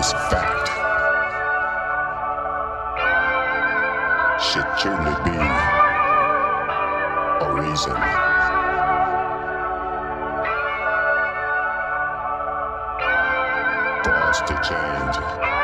is fact. Should truly be a reason. For us to change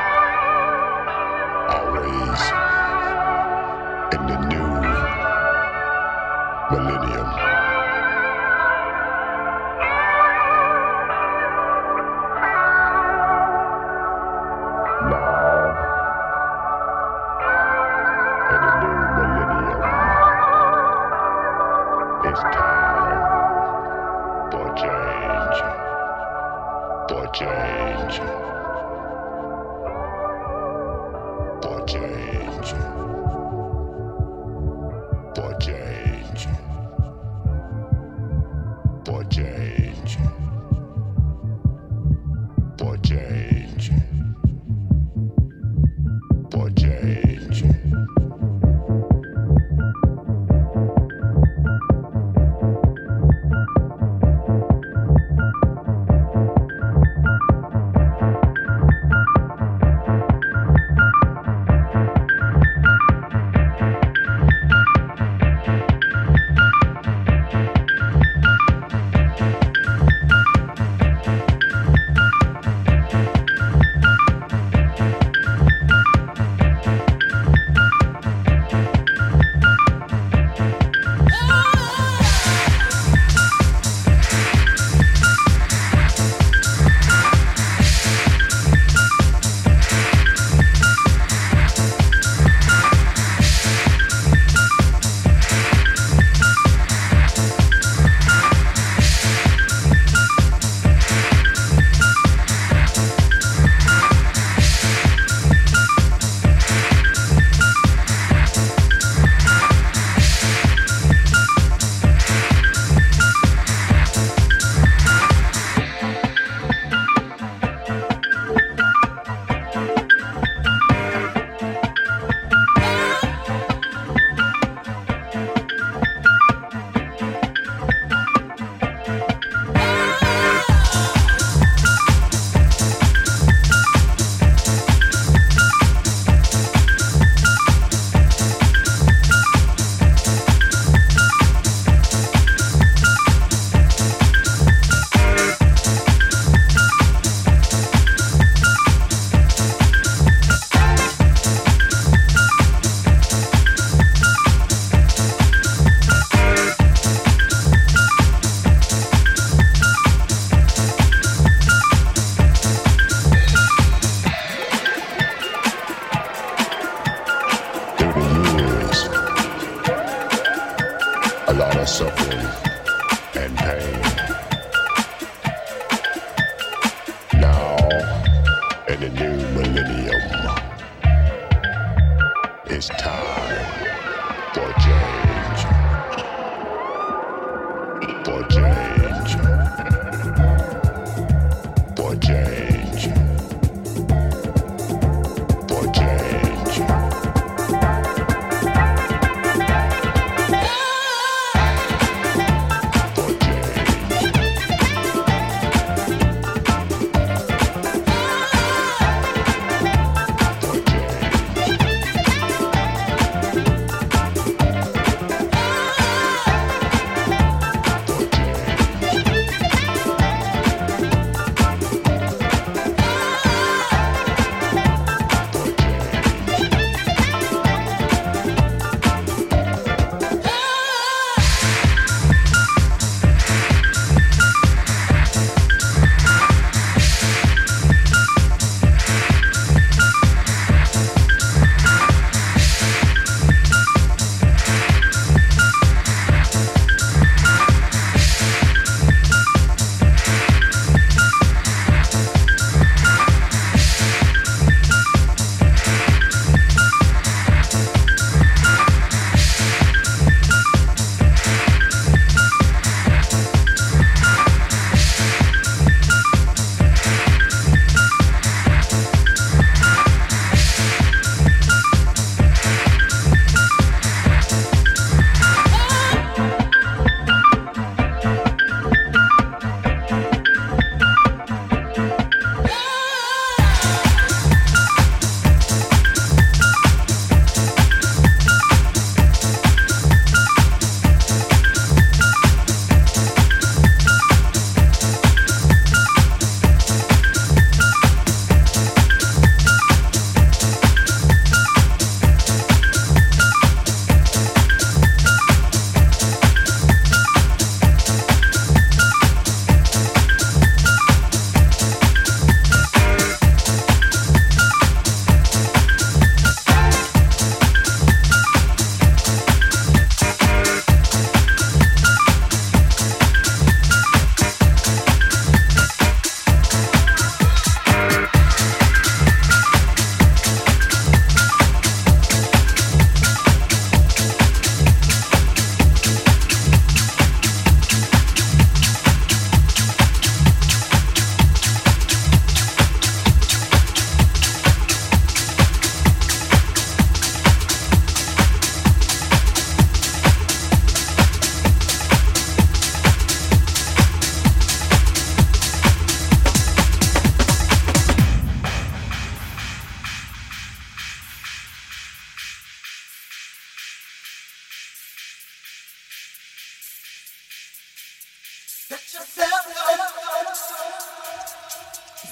It's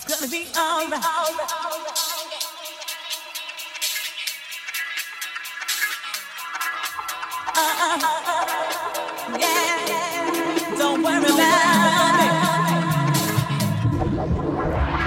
gonna be alright. Uh-uh. Yeah, don't worry about it.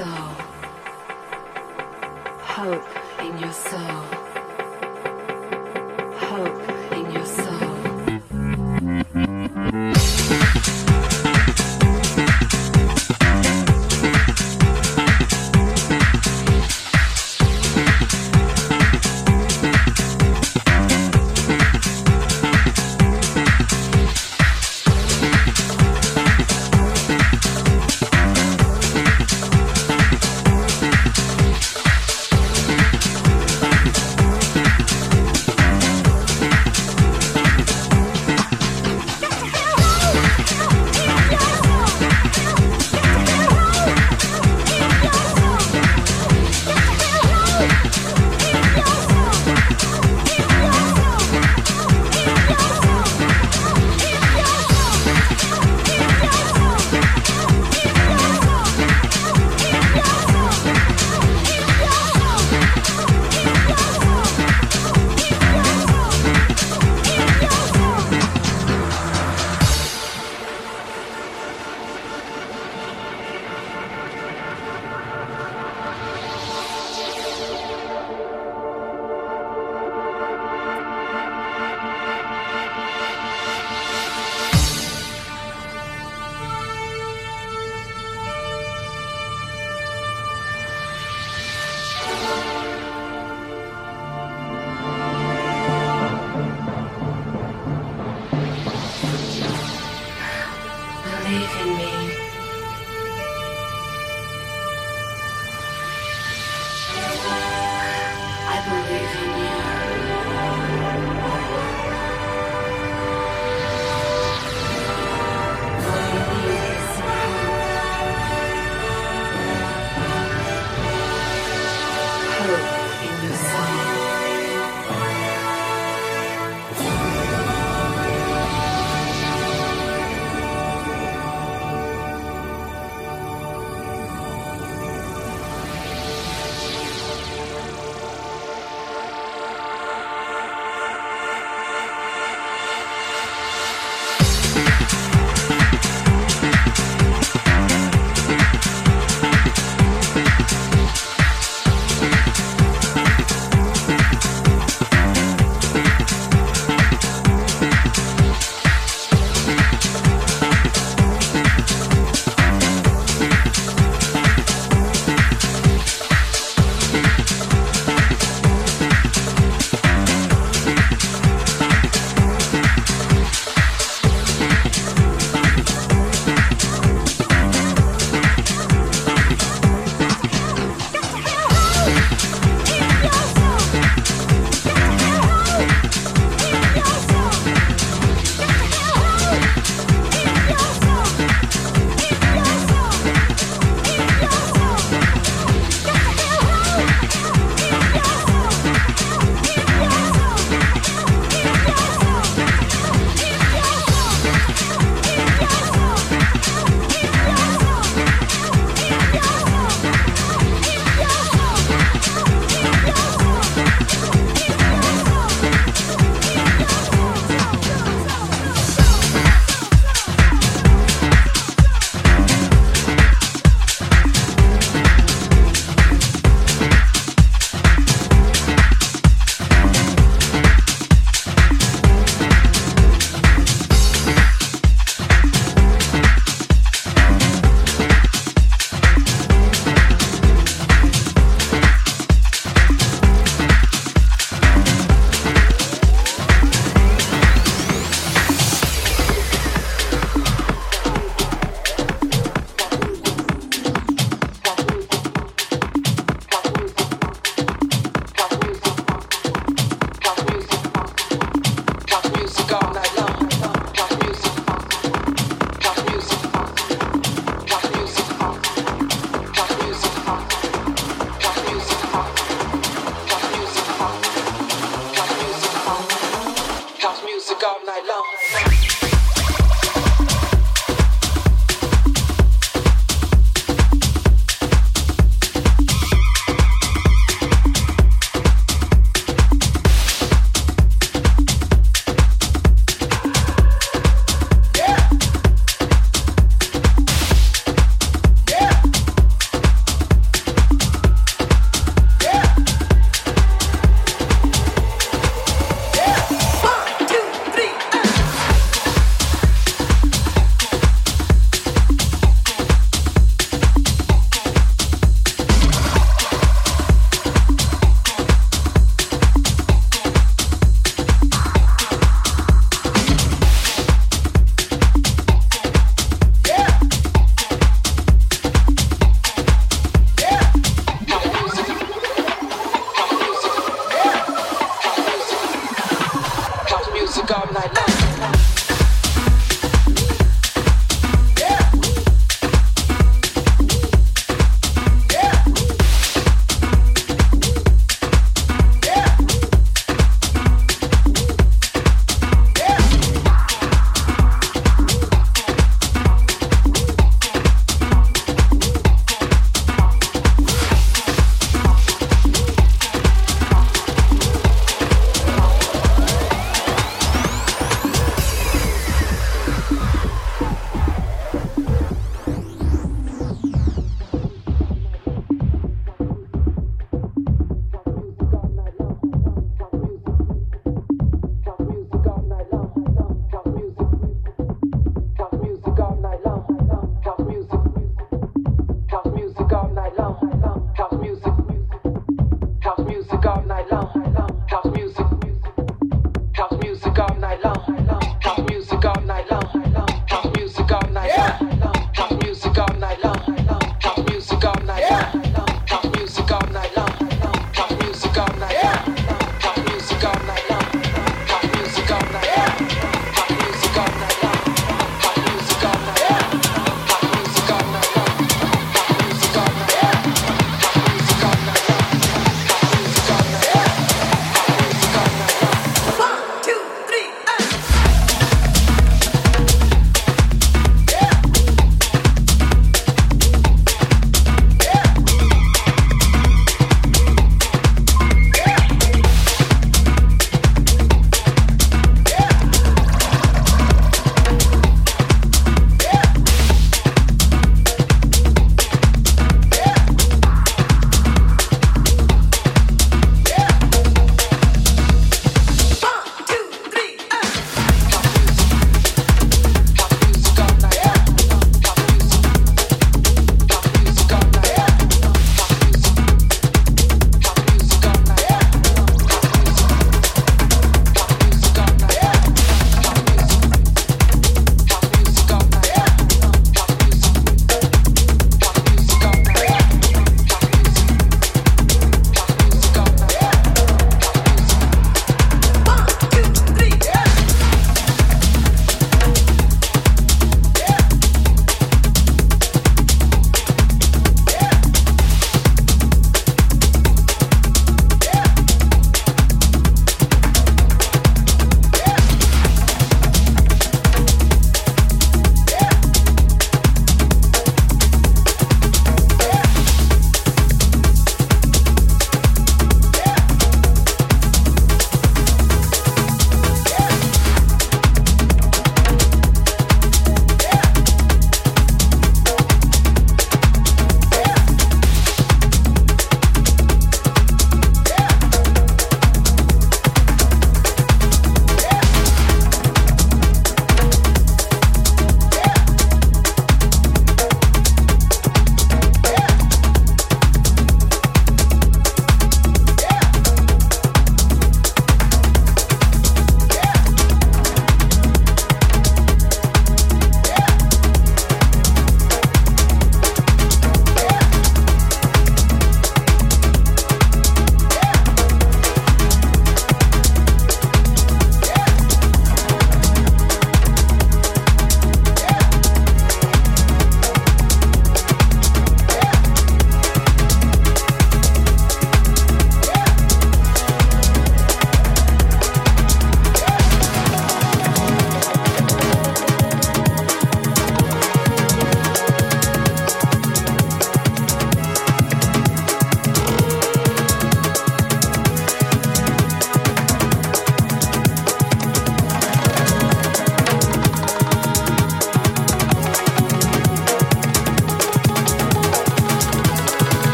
Soul. Hope in your soul.